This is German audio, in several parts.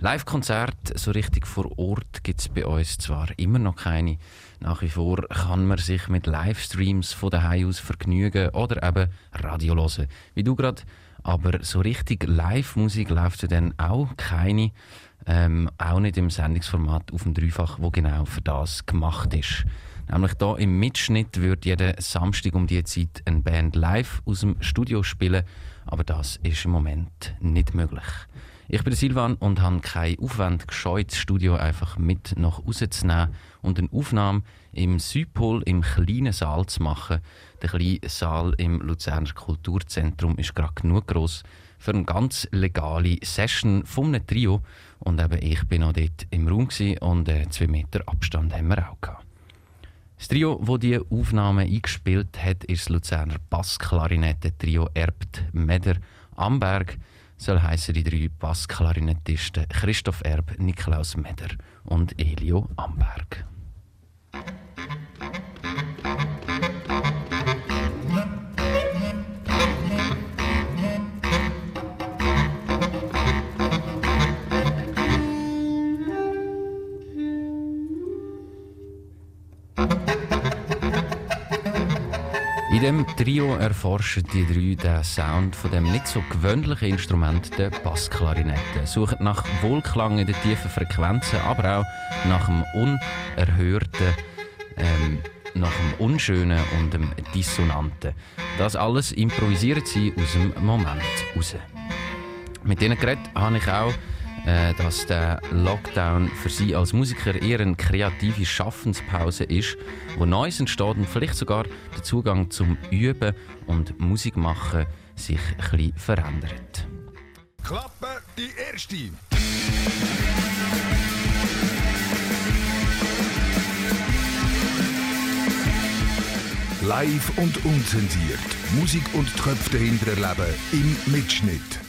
Live-Konzerte so richtig vor Ort gibt es bei uns zwar immer noch keine. Nach wie vor kann man sich mit Livestreams von daheim aus vergnügen oder eben Radio hören, wie du gerade. Aber so richtig Live-Musik läuft dann auch keine. Ähm, auch nicht im Sendungsformat auf dem Dreifach, wo genau für das gemacht ist. Nämlich da im Mitschnitt wird jeden Samstag um die Zeit eine Band live aus dem Studio spielen, aber das ist im Moment nicht möglich. Ich bin Silvan und habe keinen Aufwand gescheut, das Studio einfach mit nach rauszunehmen und eine Aufnahme im Südpol im kleinen Saal zu machen. Der kleine Saal im Luzerner Kulturzentrum ist gerade genug groß für eine ganz legale Session von einem Trio. Und eben ich bin auch dort im Raum und äh, zwei Meter Abstand haben wir auch gehabt. Das Trio, das diese Aufnahme eingespielt hat, ist das Luzerner Bassklarinette-Trio Erbt Meder Amberg soll heißen die drei Bassklarinettisten Christoph Erb, Niklaus Meder und Elio Amberg. In dem Trio erforschen die drei den Sound von dem nicht so gewöhnlichen Instrument, der Bassklarinette. Suchen nach Wohlklang in den tiefen Frequenzen, aber auch nach dem Unerhörten, ähm, nach dem Unschönen und dem Dissonanten. Das alles improvisieren sie aus dem Moment raus. Mit diesen Geräten habe ich auch dass der Lockdown für Sie als Musiker eher eine kreative Schaffenspause ist, wo Neues entsteht und vielleicht sogar der Zugang zum Üben und Musikmachen sich bisschen verändert. Klappe die erste. Live und unzensiert. Musik und Köpfe dahinter erleben im Mitschnitt.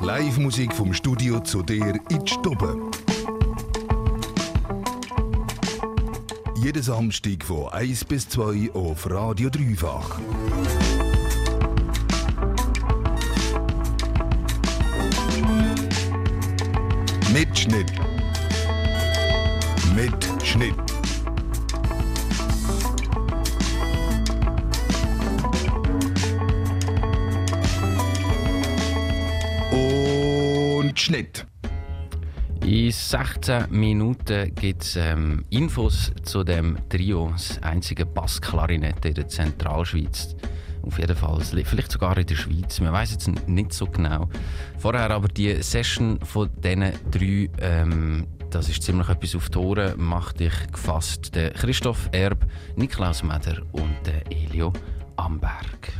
Live-Musik vom Studio zu dir in die Stube. Jeden Samstag von 1 bis 2 auf Radio Dreifach. Mitschnitt. Mitschnitt. In 16 Minuten gibt es ähm, Infos zu dem Trio, das einzige Bassklarinette in der Zentralschweiz. Auf jeden Fall, vielleicht sogar in der Schweiz. Man weiß jetzt nicht so genau. Vorher aber die Session von diesen drei, ähm, das ist ziemlich etwas auf Ohren, macht dich gefasst. Der Christoph Erb, Niklaus Meder und der Elio Amberg.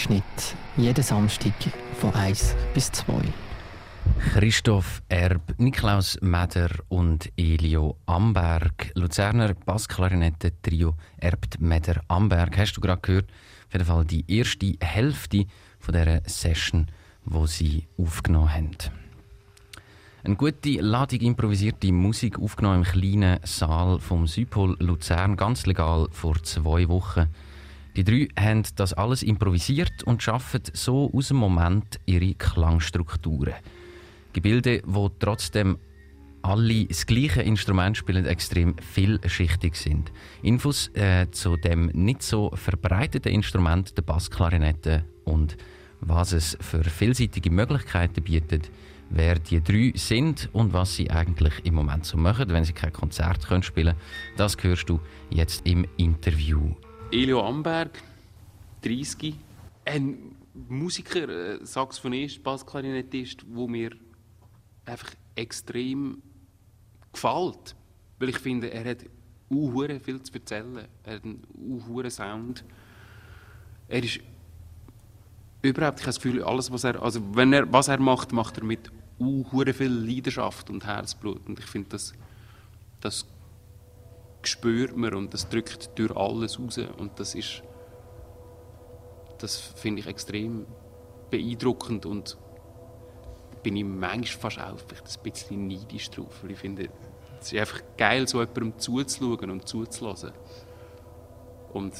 Mitschnitt. Jeden Samstag von 1 bis 2. Christoph Erb, Niklaus Meder und Elio Amberg. Luzerner Bassklarinette-Trio Erbt Meder Amberg. Hast du gerade gehört? Auf jeden Fall die erste Hälfte von dieser Session, wo sie aufgenommen haben. Eine gute Ladung improvisierte Musik aufgenommen im kleinen Saal vom Südpol Luzern, ganz legal vor zwei Wochen. Die drei haben das alles improvisiert und schaffen so aus dem Moment ihre Klangstrukturen. Gebilde, wo trotzdem alle das gleiche Instrument spielen, extrem vielschichtig sind. Infos äh, zu dem nicht so verbreiteten Instrument, der Bassklarinette und was es für vielseitige Möglichkeiten bietet, wer die drei sind und was sie eigentlich im Moment so machen, wenn sie kein Konzert können spielen können. Das hörst du jetzt im Interview. Elio Amberg, 30, ein Musiker, Saxophonist, Bassklarinettist, wo mir einfach extrem gefällt. Weil ich finde, er hat uh, viel zu erzählen. Er hat einen uh, Sound. Er ist überhaupt, ich habe das Gefühl, alles, was er, also wenn er, was er macht, macht er mit uh, viel Leidenschaft und Herzblut. Und ich finde, das, das spürt man und das drückt durch alles raus. Und das ist, das finde ich extrem beeindruckend und bin ich manchmal fast auch ein bisschen neidisch drauf, weil ich finde, es ist einfach geil, so jemandem zuzuschauen und zuzulassen. Und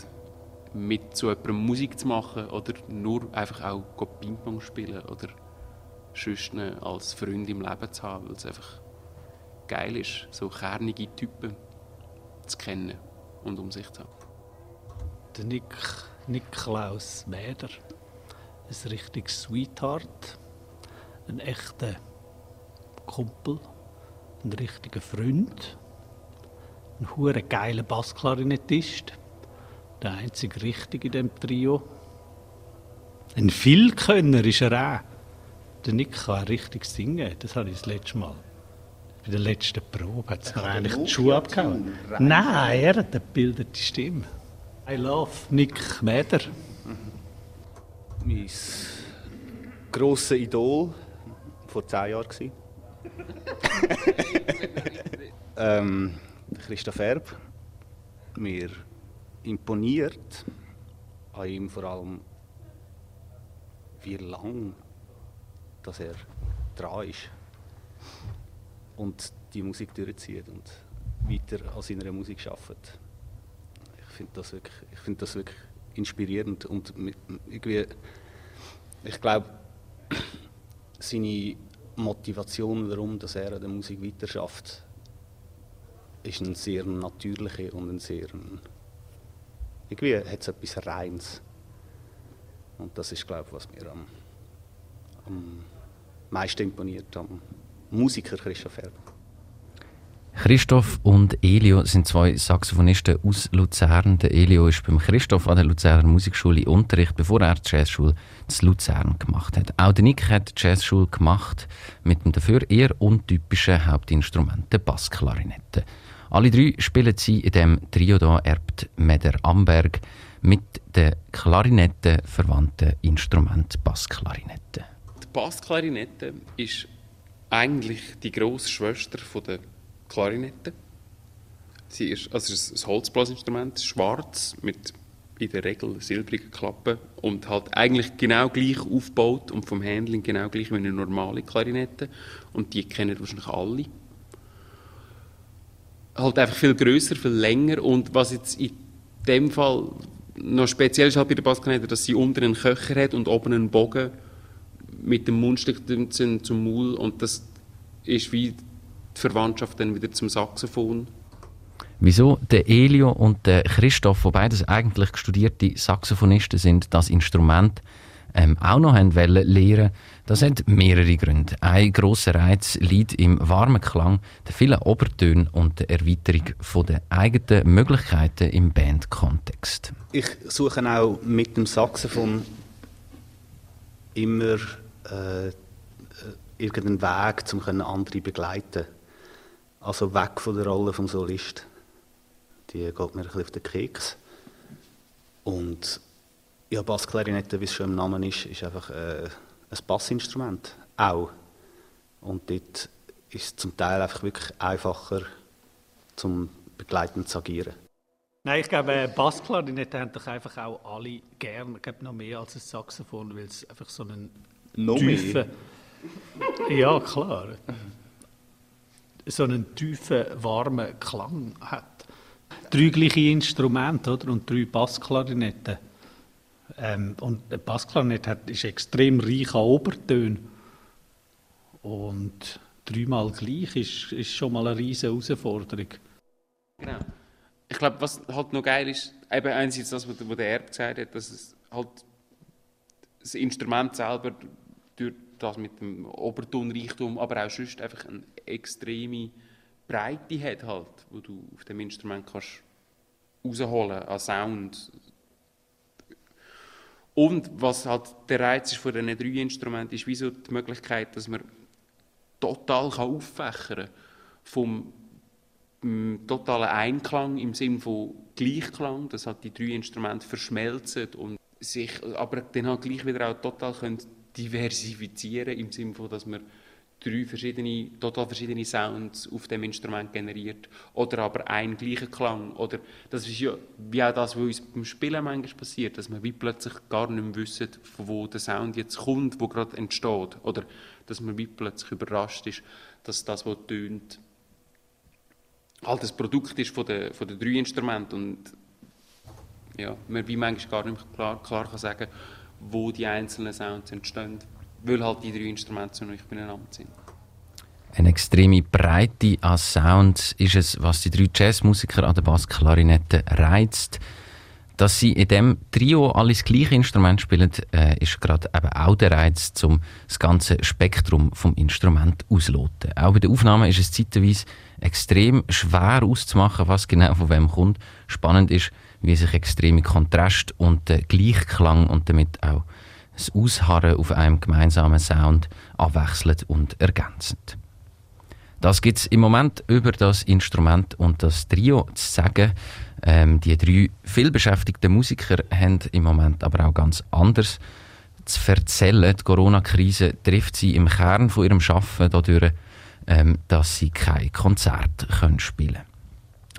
mit so jemandem Musik zu machen oder nur einfach auch Ping-Pong spielen oder sonst als Freund im Leben zu haben, weil es einfach geil ist, so kernige Typen zu kennen und um sich zu haben. Der Nick, Niklaus Mäder, ein richtiges Sweetheart, ein echter Kumpel, ein richtiger Freund, ein hure geiler Bassklarinettist, der einzige Richtige in dem Trio. Ein Vielkönner ist er auch. Der Nick kann richtig singen, das habe ich das letzte Mal. Bei der letzten Probe hat es noch eigentlich die Schuhe abgehauen. Nein, er hat eine gebildete Stimme. I love Nick Mäder. Mein grosses Idol vor zehn Jahren. ähm, Christoph Erb. Mir imponiert an ihm vor allem, wie lang dass er dran ist und die Musik durchzieht und weiter an seiner Musik arbeitet. Ich finde das, wirklich, ich find das wirklich inspirierend und irgendwie, ich glaube, seine Motivation, warum dass er an der Musik weiter schafft, ist ein sehr natürliche und ein sehr irgendwie hat es etwas Reins. Und das ist, glaube ich, was mir am, am meisten imponiert, am Musiker Christoph Erb. Christoph und Elio sind zwei Saxophonisten aus Luzern. Der Elio ist beim Christoph an der Luzerner Musikschule Unterricht, bevor er die Jazzschule zu Luzern gemacht hat. Auch der Nick hat die Jazzschule gemacht mit dem dafür eher untypischen Hauptinstrument der Bassklarinette. Alle drei spielen sie in dem Trio da erbt Meder Amberg mit der Klarinette verwandten Instrument Bassklarinette. Die Bassklarinette ist eigentlich die grosse Schwester der Klarinette. Sie ist, also es ist ein Holzblasinstrument, schwarz, mit in der Regel silbrigen Klappen und halt eigentlich genau gleich aufgebaut und vom Handling genau gleich wie eine normale Klarinette. Und die kennen wahrscheinlich alle. Halt einfach viel größer, viel länger und was jetzt in dem Fall noch speziell ist halt bei der Bassklarinette, dass sie unten einen Köcher hat und oben einen Bogen mit dem Mundstück zum Maul und das ist wie die Verwandtschaft dann wieder zum Saxophon. Wieso der Elio und der Christoph, die beides eigentlich studierte Saxophonisten sind, das Instrument ähm, auch noch haben wollen lernen, das hat mehrere Gründe. Ein grosser Reiz liegt im warmen Klang, den vielen Obertönen und der Erweiterung der eigenen Möglichkeiten im Bandkontext. Ich suche auch mit dem Saxophon immer äh, irgendeinen Weg, um andere begleiten Also weg von der Rolle des Solist. Die geht mir ein auf den Keks. Und Ja, Bassklarinette, wie es schon im Namen ist, ist einfach äh, ein Bassinstrument. Auch. Und dort ist es zum Teil einfach wirklich einfacher, zum begleitend zu agieren. Nein, ich glaube, Bassklarinette haben doch einfach auch alle gern. Ich glaube, noch mehr als ein Saxophon, weil es einfach so einen Noch tiefen... Ja, klar. So einen tiefen, warmen Klang hat. Drei gleiche Instrumente, oder? Und drei Bassklarinetten. Ähm, und eine Bassklarinette hat, ist extrem reich an Obertönen. Und dreimal gleich ist, ist schon mal eine riesige Herausforderung. Genau. Ich glaube, was halt noch geil ist, eben einerseits das, was der- was der Erb gesagt hat, dass es halt das Instrument selber durch das mit dem Obertonreichtum, aber auch sonst einfach eine extreme Breite hat halt, wo du auf dem Instrument kannst rausholen an Sound. Und was halt der Reiz ist von diesen drei Instrumenten, ist wie so die Möglichkeit, dass man total kann auffächern kann. Vom mm, totalen Einklang im Sinne von Gleichklang, dass halt die drei Instrumente verschmelzen und sich aber dann halt gleich wieder auch total können diversifizieren im Sinne von, dass man drei verschiedene, total verschiedene Sounds auf dem Instrument generiert oder aber einen gleichen Klang oder das ist ja wie auch das, was uns beim Spielen manchmal passiert, dass wir wie plötzlich gar nicht mehr wissen, von wo der Sound jetzt kommt, wo gerade entsteht oder dass man wie plötzlich überrascht ist, dass das, was tönt, halt das Produkt ist von den, von den drei Instrumenten und ja, man wie manchmal gar nicht klar, klar kann sagen, wo die einzelnen Sounds entstehen, weil halt die drei Instrumente so nicht beieinander sind. Eine extreme Breite an Sounds ist es, was die drei Jazzmusiker an der Bassklarinette reizt. Dass sie in dem Trio alles gleiche Instrument spielen, äh, ist gerade eben auch der Reiz, um das ganze Spektrum vom Instrument auszuloten. Auch bei der Aufnahme ist es zeitweise extrem schwer auszumachen, was genau von wem kommt. Spannend ist, wie sich extreme Kontrast und der Gleichklang und damit auch das Ausharren auf einem gemeinsamen Sound abwechseln und ergänzen. Das gibt es im Moment über das Instrument und das Trio zu sagen. Ähm, die drei vielbeschäftigten Musiker haben im Moment aber auch ganz anders zu erzählen. Die Corona-Krise trifft sie im Kern von ihrem Schaffen dadurch, ähm, dass sie kein Konzert können spielen können.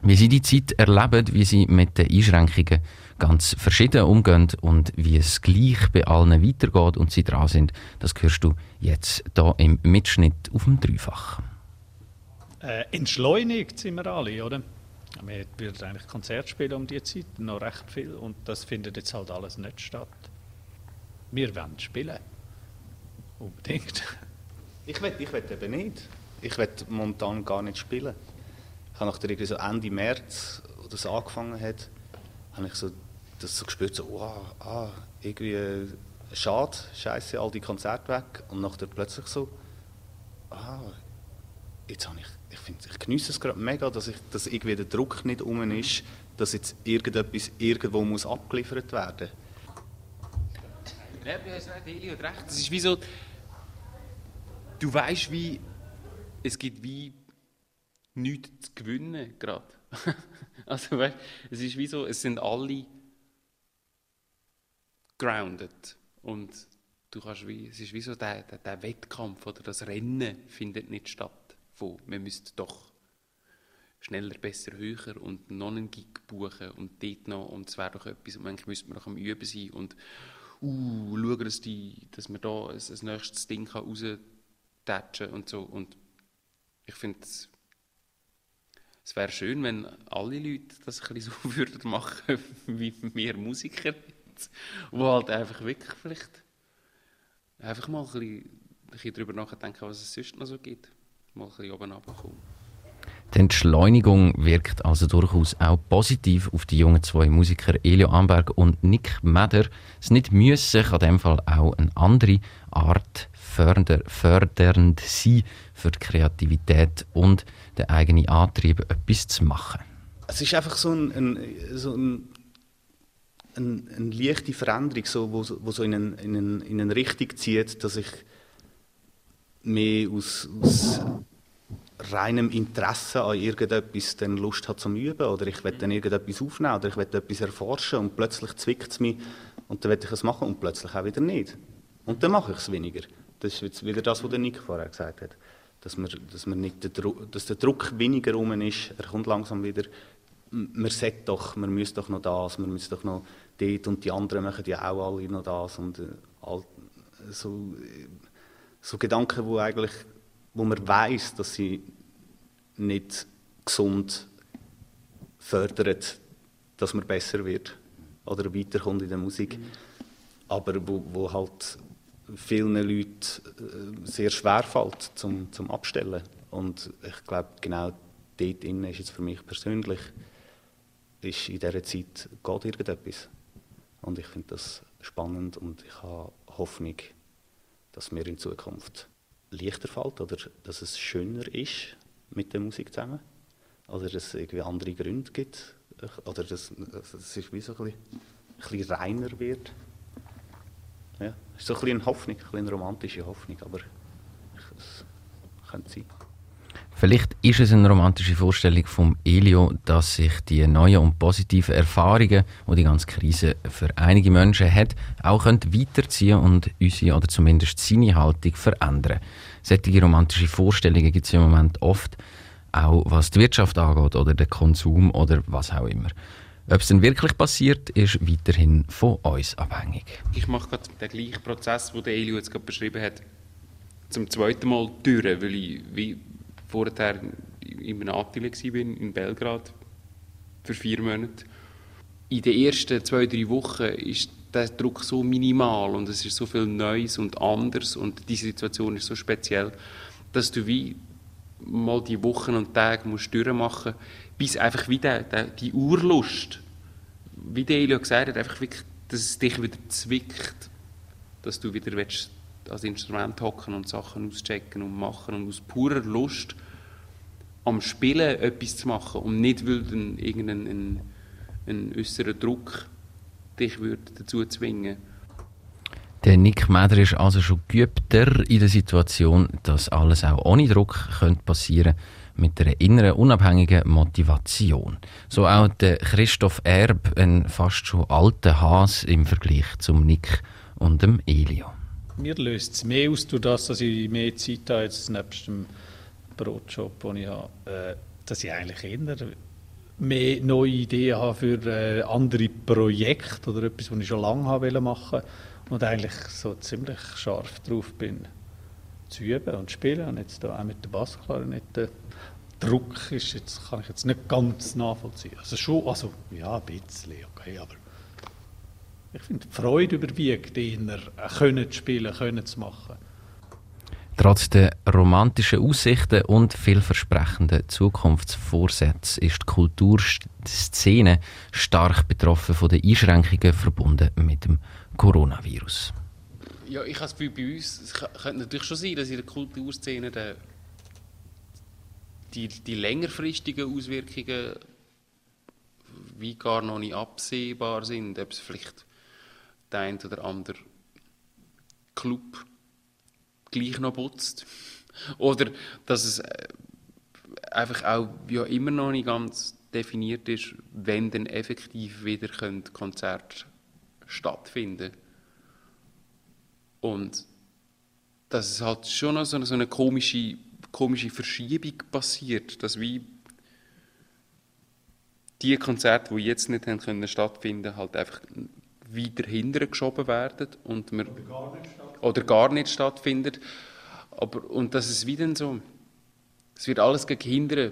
Wie sie die Zeit erleben, wie sie mit den Einschränkungen ganz verschieden umgehen und wie es gleich bei allen weitergeht und sie dran sind, das hörst du jetzt hier im Mitschnitt auf dem Dreifach. Äh, entschleunigt sind wir alle, oder? Wir würden eigentlich Konzert spielen um die Zeit, noch recht viel, und das findet jetzt halt alles nicht statt. Wir wollen spielen. Unbedingt. Ich will, ich will eben nicht. Ich will momentan gar nicht spielen. Habe nachdem irgendwie so Ende März oder so angefangen hat, habe ich so das so gespürt, so, wow, ah, irgendwie äh, schade, scheiße, all die Konzerte weg. Und nachher plötzlich so, ah, jetzt habe ich, ich finde, ich genieße es gerade mega, dass, ich, dass irgendwie der Druck nicht um ist, dass jetzt irgendetwas irgendwo muss abgeliefert werden Ja, du hast recht. Es ist wie so, du weißt wie, es gibt wie nichts zu gewinnen gerade. also weißt, es ist wie so, es sind alle grounded und du kannst wie, es ist wie so der, der, der Wettkampf oder das Rennen findet nicht statt. Von, man müsste doch schneller, besser, höher und noch einen Gig buchen und dort noch und es wäre doch etwas und manchmal müsste man noch am Üben sein und uh, schauen, dass, die, dass man da ein, ein nächstes Ding kann und so und ich finde es es wäre schön, wenn alle Leute das ein bisschen so würden machen wie wir Musiker jetzt, wo halt einfach wirklich vielleicht einfach mal ein bisschen, ein bisschen darüber nachdenken, was es sonst noch so gibt. Mal ein bisschen oben runterkommen. Die Entschleunigung wirkt also durchaus auch positiv auf die jungen zwei Musiker Elio Amberg und Nick Meder. Es nicht müssen kann in dem Fall auch eine andere Art förder, fördernd sein für die Kreativität und den eigenen Antrieb, etwas zu machen. Es ist einfach so, ein, ein, so ein, ein, eine leichte Veränderung, so, wo, wo so in, einen, in, einen, in eine Richtung zieht, dass ich mehr aus, aus reinem Interesse an irgendetwas dann Lust habe zum Üben oder ich will dann irgendetwas aufnehmen oder ich will etwas erforschen und plötzlich zwickt es mich Und dann will ich es machen und plötzlich auch wieder nicht. Und dann mache ich es weniger. Das ist wieder das, was Nick vorher gesagt hat. Dass, wir, dass, wir nicht der Druck, dass der Druck weniger rum ist, er kommt langsam wieder. Man sagt doch, man müsste doch noch das, man müsste doch noch dort und die anderen machen ja auch alle noch das. Und äh, all, so, so Gedanken, wo, eigentlich, wo man weiß, dass sie nicht gesund fördern, dass man besser wird oder weiterkommt in der Musik. Mhm. Aber wo, wo halt vielen Leuten äh, sehr schwer fällt zum, zum Abstellen. Und ich glaube, genau dort innen ist jetzt für mich persönlich, ist in dieser Zeit geht irgendetwas. Und ich finde das spannend und ich habe Hoffnung, dass mir in Zukunft leichter fällt oder dass es schöner ist mit der Musik zusammen. Oder dass es irgendwie andere Gründe gibt. Oder dass, dass es wie so ein bisschen, ein bisschen reiner wird. Ja, ist so ein bisschen eine Hoffnung, eine romantische Hoffnung, aber es könnte sein. Vielleicht ist es eine romantische Vorstellung vom Elio, dass sich die neuen und positiven Erfahrungen, die die ganze Krise für einige Menschen hat, auch weiterziehen und unsere oder zumindest seine Haltung verändern. Solche romantische Vorstellungen gibt es im Moment oft, auch was die Wirtschaft angeht oder den Konsum oder was auch immer. Ob es denn wirklich passiert, ist weiterhin von uns abhängig. Ich mache gerade den gleichen Prozess, den Elio jetzt gerade beschrieben hat, zum zweiten Mal durch, weil ich wie vorher in einem Atelier war in Belgrad für vier Monate. In den ersten zwei, drei Wochen ist der Druck so minimal und es ist so viel Neues und anders und die Situation ist so speziell, dass du wie mal die Wochen und Tage musst durchmachen bis einfach wieder die Urlust, wie der Elio gesagt hat, einfach wirklich, dass es dich wieder zwickt, dass du wieder willst, als Instrument hocken und Sachen auschecken und machen und aus purer Lust am Spielen etwas zu machen und nicht, weil dann irgendein ein, ein äußerer Druck dich würde dazu zwingen der Nick Meder ist also schon geübter in der Situation, dass alles auch ohne Druck könnte passieren mit einer inneren unabhängigen Motivation. So auch der Christoph Erb, ein fast schon alter Has im Vergleich zum Nick und dem Elio. Mir löst es mehr aus durch das, dass ich mehr Zeit habe, jetzt nebst dem Brotjob, den ich habe, äh, dass ich eigentlich eher mehr neue Ideen habe für äh, andere Projekte oder etwas, was ich schon lange haben machen und eigentlich so ziemlich scharf drauf bin, zu üben und zu spielen. Und jetzt da auch mit der Bassklarinette. Druck ist jetzt, kann ich jetzt nicht ganz nachvollziehen. Also schon, also ja, ein bisschen, okay, aber ich finde, die Freude überwiegt eher, können zu spielen, können zu machen. Trotz der romantischen Aussichten und vielversprechenden Zukunftsvorsätzen ist die Kulturszene stark betroffen von den Einschränkungen verbunden mit dem Coronavirus. Ja, ich habe das Gefühl, bei uns, es könnte natürlich schon sein, dass in der Kulturszene der, die, die längerfristigen Auswirkungen wie gar noch nicht absehbar sind, ob es vielleicht der ein oder andere Club gleich noch putzt. Oder dass es äh, einfach auch ja, immer noch nicht ganz definiert ist, wenn dann effektiv wieder Konzerte stattfinden Und dass es halt schon noch so eine, so eine komische, komische Verschiebung passiert, dass wie die Konzerte, die jetzt nicht haben können stattfinden, halt einfach weiter hinten geschoben werden und man, oder, gar nicht, oder gar nicht stattfindet. Aber, und das ist wieder so, es wird alles gegen hinten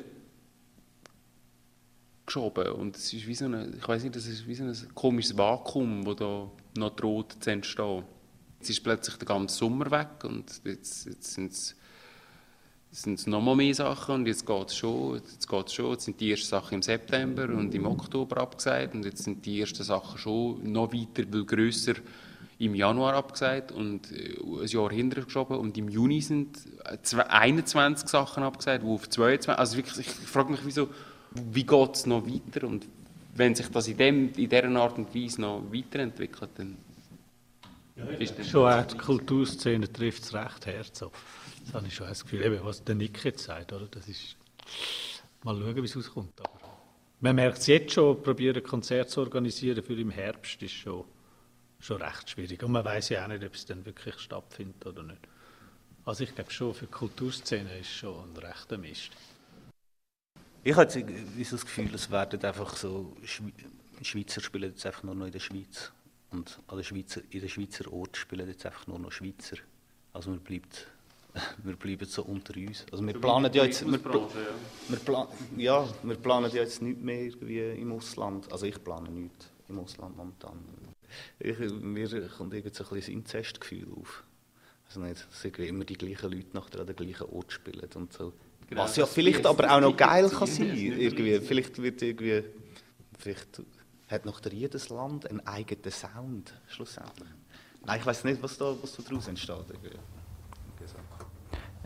geschoben und es ist wie so eine, ich weiß nicht, das ist wie so ein komisches Vakuum, wo da noch droht zu entstehen. Jetzt ist plötzlich der ganze Sommer weg und jetzt, jetzt sind es sind noch mal mehr Sachen und jetzt geht es schon, jetzt geht's schon. Jetzt sind die ersten Sachen im September und im Oktober abgesagt und jetzt sind die ersten Sachen schon noch weiter, weil grösser im Januar abgesagt und äh, ein Jahr hinterher geschoben und im Juni sind 21 Sachen abgesagt, wo auf 22, also wirklich, ich frage mich, wieso, wie geht es noch weiter und wenn sich das in, dem, in dieser Art und Weise noch weiterentwickelt, dann ja, ist das schon auch die Kulturszene trifft es recht herz. Das habe ich schon das Gefühl, eben, was der Nick jetzt sagt, oder? Das ist, mal schauen, wie es rauskommt. Aber man merkt es jetzt schon, probieren Konzert zu organisieren für im Herbst ist schon schon recht schwierig. Und man weiß ja auch nicht, ob es dann wirklich stattfindet oder nicht. Also ich glaube schon, für die Kulturszene ist schon ein rechter Mist. Ich habe das Gefühl, es werden einfach so, Schweizer spielen jetzt einfach nur noch in der Schweiz. Und an der Schweizer, in den Schweizer Ort spielen jetzt einfach nur noch Schweizer. Also wir, bleibt, wir bleiben so unter uns. Also wir planen ja jetzt... Wir, wir, plan, ja, wir planen ja jetzt nicht mehr irgendwie im Ausland. Also ich plane nichts im Ausland momentan. Ich, mir kommt irgendwie so ein bisschen Inzestgefühl auf. Also nicht, dass irgendwie immer die gleichen Leute nachher an den gleichen Ort spielen und so. Genau, Was ja vielleicht aber auch noch geil kann sein. Irgendwie, vielleicht wird irgendwie... Vielleicht hat noch jedes Land einen eigenen Sound, schlussendlich. Nein, ich weiß nicht, was da, was da daraus entsteht.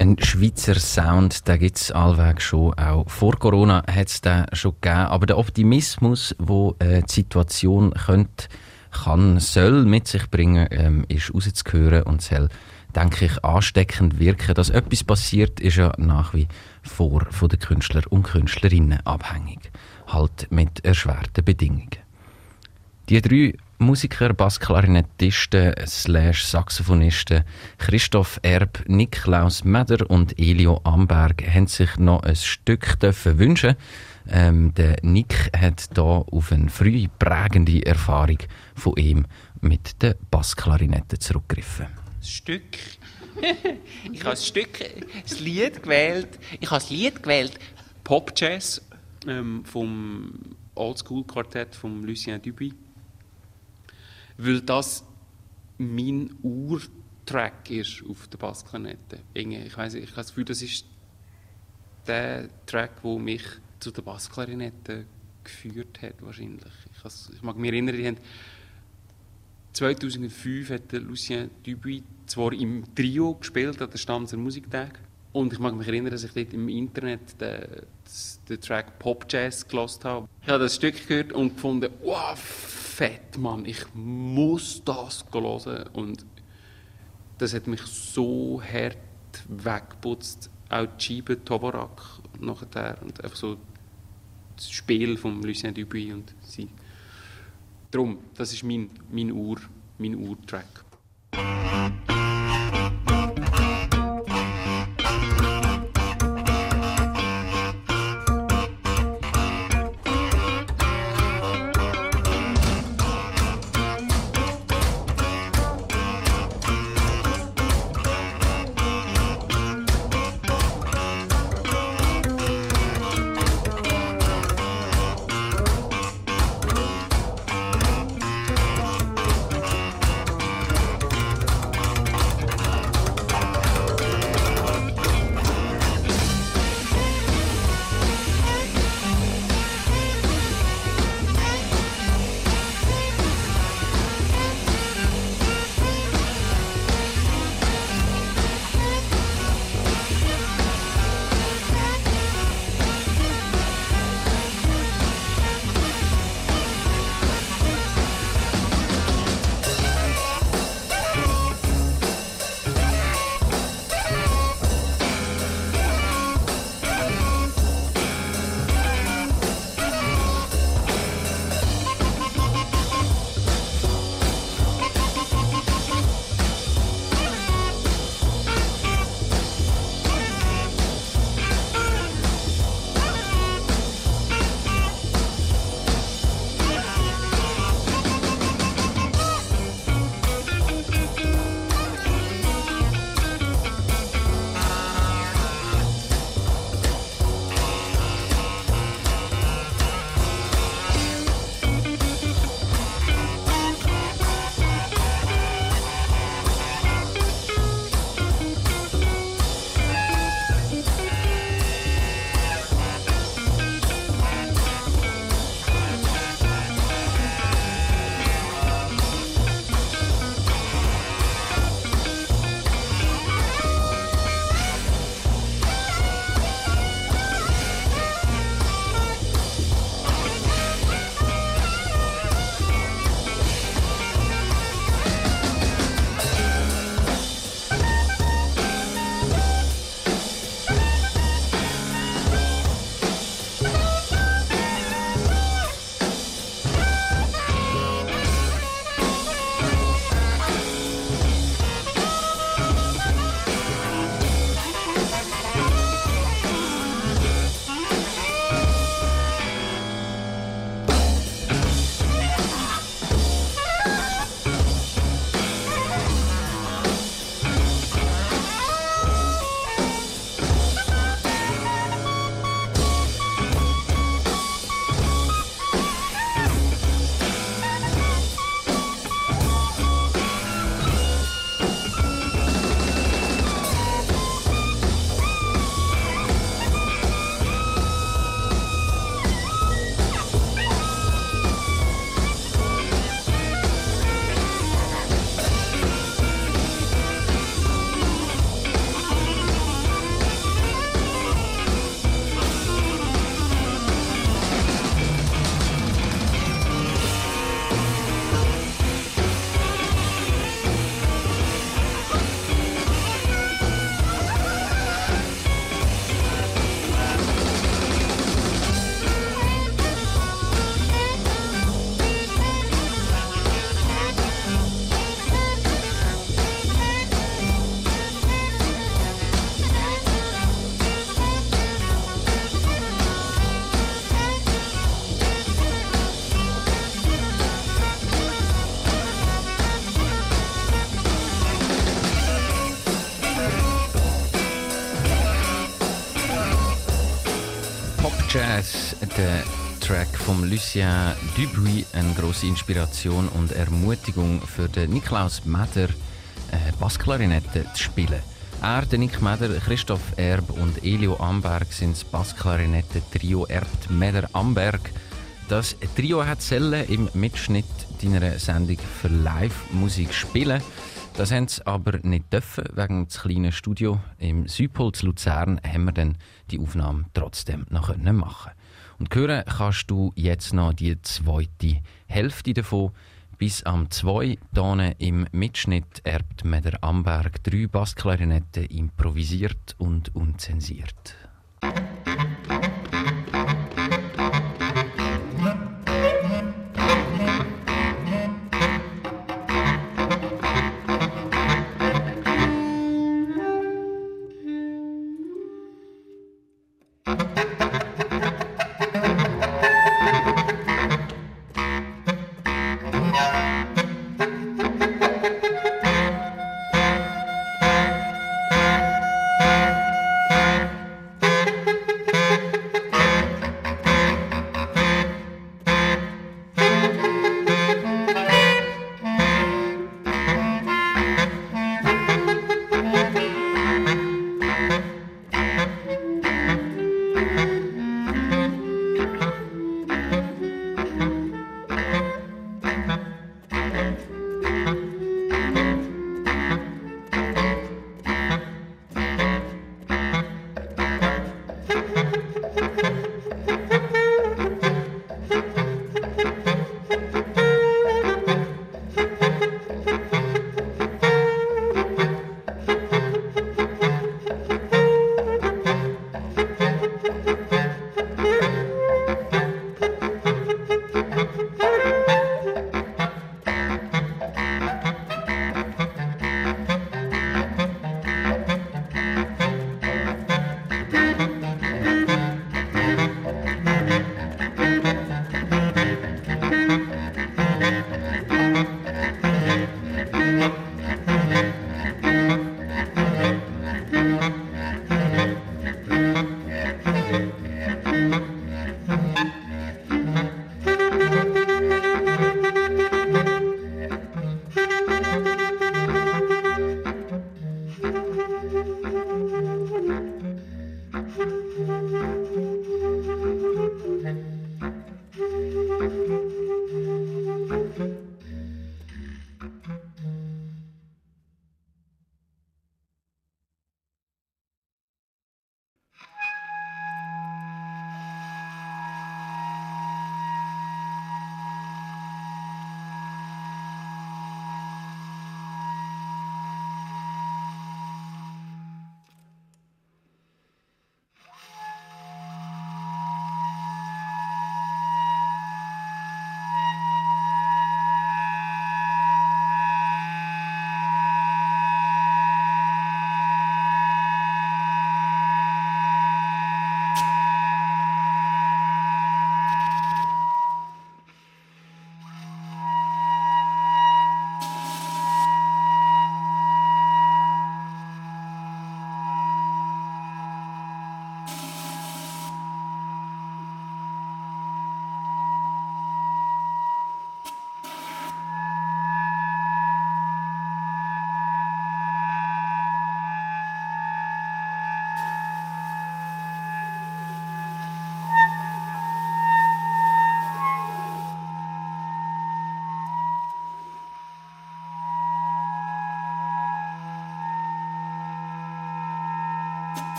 Ein Schweizer Sound, den gibt es allweg schon. Auch vor Corona hat es den schon gegeben. Aber der Optimismus, den äh, die Situation könnte, kann, soll mit sich bringen, ähm, ist rauszuhören und soll, denke ich, ansteckend wirken. Dass etwas passiert, ist ja nach wie vor von den Künstlern und Künstlerinnen abhängig. Halt mit erschwerten Bedingungen. Die drei Musiker, Bassklarinettisten slash Saxophonisten Christoph Erb, Niklaus Meder und Elio Amberg haben sich noch ein Stück wünschen ähm, Der Nick hat da auf eine früh prägende Erfahrung von ihm mit der Bassklarinette zurückgegriffen. Das Stück ich habe das Stück, das Lied gewählt. Ich habe das Lied gewählt. Pop Jazz ähm, vom Oldschool Quartett von Lucien Dubuis weil das mein Urtrack ist auf der Bassklarinette. Ich weiß ich habe das Gefühl, das ist der Track, der mich zu der Bassklarinette geführt hat wahrscheinlich. Ich, ich mag mich erinnern, die haben 2005 hat Lucien Dubuis zwar im Trio gespielt an der Stamser Musiktag und ich mag mich erinnern, dass ich dort im Internet den, den Track Pop Jazz gelost habe. Ich habe das Stück gehört und gefunden, wow, fett, Mann, ich muss das hören. Und das hat mich so hart weggeputzt. Auch Chibe Toborak nachher und einfach so das Spiel von Lucien Dubuis und sie. Darum, das ist mein, mein Ur, mein Urtrack. Lucien Dubuis, eine grosse Inspiration und Ermutigung für den Niklaus Meder, äh, Bassklarinette zu spielen. Er, der Nick Meder, Christoph Erb und Elio Amberg sind das Bassklarinette-Trio Erbt Meder Amberg. Das Trio hat Zelle im Mitschnitt deiner Sendung für Live-Musik spielen. Das haben sie aber nicht dürfen, wegen des kleinen Studio. Im Südpol zu Luzern haben wir dann die Aufnahme trotzdem noch machen Und hören kannst du jetzt noch die zweite Hälfte davon. Bis am 2 Tonnen im Mitschnitt erbt Meder Amberg drei Bassklarinetten improvisiert und unzensiert.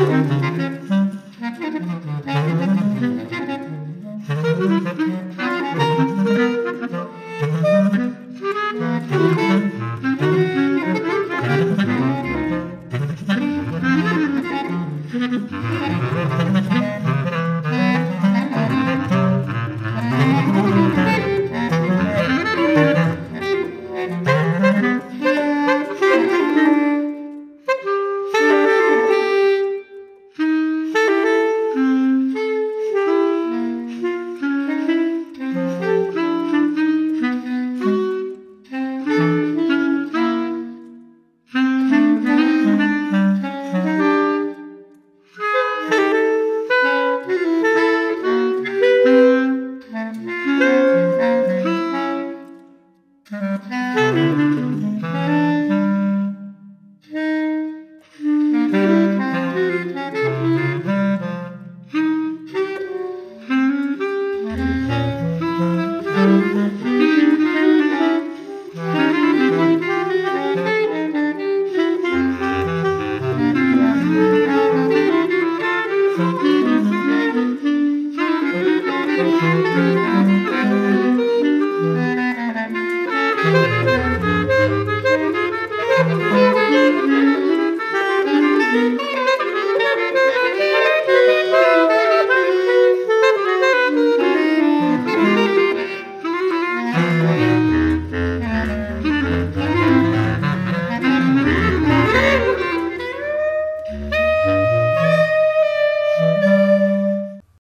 Thank you.